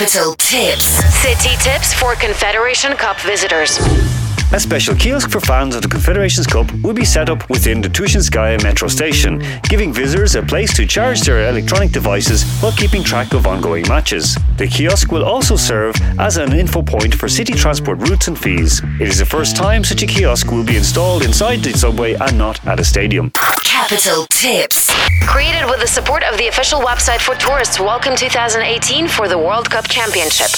Capital Tips. City tips for Confederation Cup visitors. A special kiosk for fans of the Confederations Cup will be set up within the Tushinskaya metro station, giving visitors a place to charge their electronic devices while keeping track of ongoing matches. The kiosk will also serve as an info point for city transport routes and fees. It is the first time such a kiosk will be installed inside the subway and not at a stadium. Capital Tips. Created with the support of the official website for tourists Welcome 2018 for the World Cup Championship.